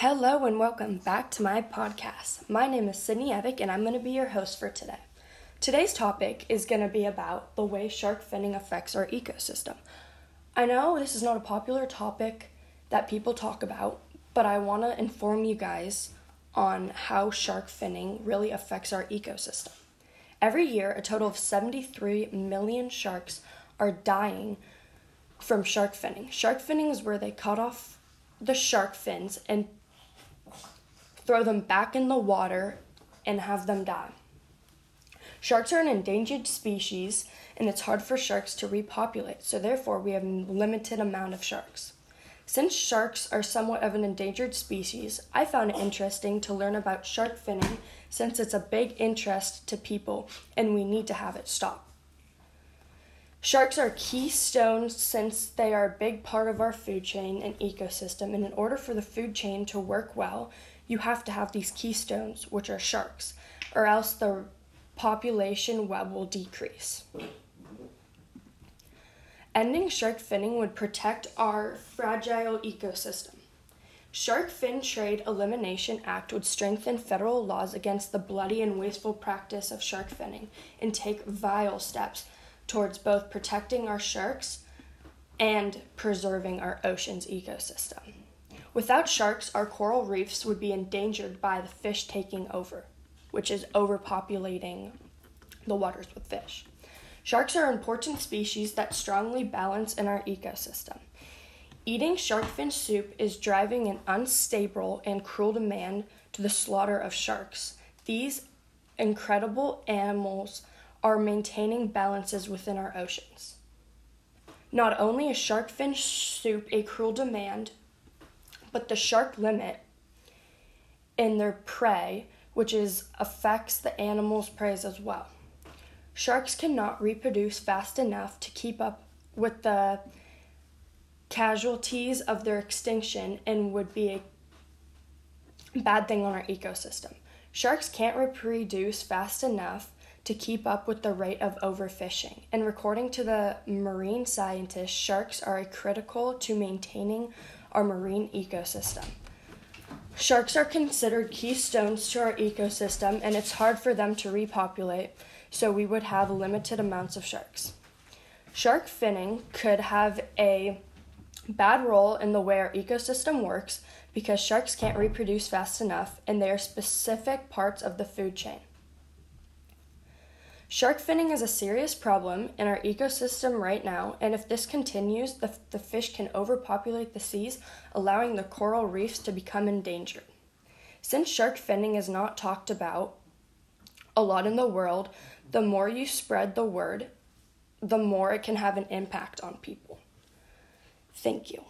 Hello and welcome back to my podcast. My name is Sydney Evick and I'm going to be your host for today. Today's topic is going to be about the way shark finning affects our ecosystem. I know this is not a popular topic that people talk about, but I want to inform you guys on how shark finning really affects our ecosystem. Every year, a total of 73 million sharks are dying from shark finning. Shark finning is where they cut off the shark fins and throw them back in the water and have them die. Sharks are an endangered species and it's hard for sharks to repopulate, so therefore we have a limited amount of sharks. Since sharks are somewhat of an endangered species, I found it interesting to learn about shark finning since it's a big interest to people and we need to have it stop. Sharks are keystones since they are a big part of our food chain and ecosystem, and in order for the food chain to work well, you have to have these keystones, which are sharks, or else the population web will decrease. Ending shark finning would protect our fragile ecosystem. Shark Fin Trade Elimination Act would strengthen federal laws against the bloody and wasteful practice of shark finning and take vile steps towards both protecting our sharks and preserving our ocean's ecosystem. Without sharks, our coral reefs would be endangered by the fish taking over, which is overpopulating the waters with fish. Sharks are important species that strongly balance in our ecosystem. Eating shark fin soup is driving an unstable and cruel demand to the slaughter of sharks. These incredible animals are maintaining balances within our oceans. Not only is shark fin soup a cruel demand, but the shark limit in their prey, which is affects the animal's prey as well. Sharks cannot reproduce fast enough to keep up with the casualties of their extinction and would be a bad thing on our ecosystem. Sharks can't reproduce fast enough to keep up with the rate of overfishing. And according to the marine scientists, sharks are critical to maintaining our marine ecosystem. Sharks are considered keystones to our ecosystem, and it's hard for them to repopulate, so we would have limited amounts of sharks. Shark finning could have a bad role in the way our ecosystem works because sharks can't reproduce fast enough and they are specific parts of the food chain. Shark finning is a serious problem in our ecosystem right now, and if this continues, the, the fish can overpopulate the seas, allowing the coral reefs to become endangered. Since shark finning is not talked about a lot in the world, the more you spread the word, the more it can have an impact on people. Thank you.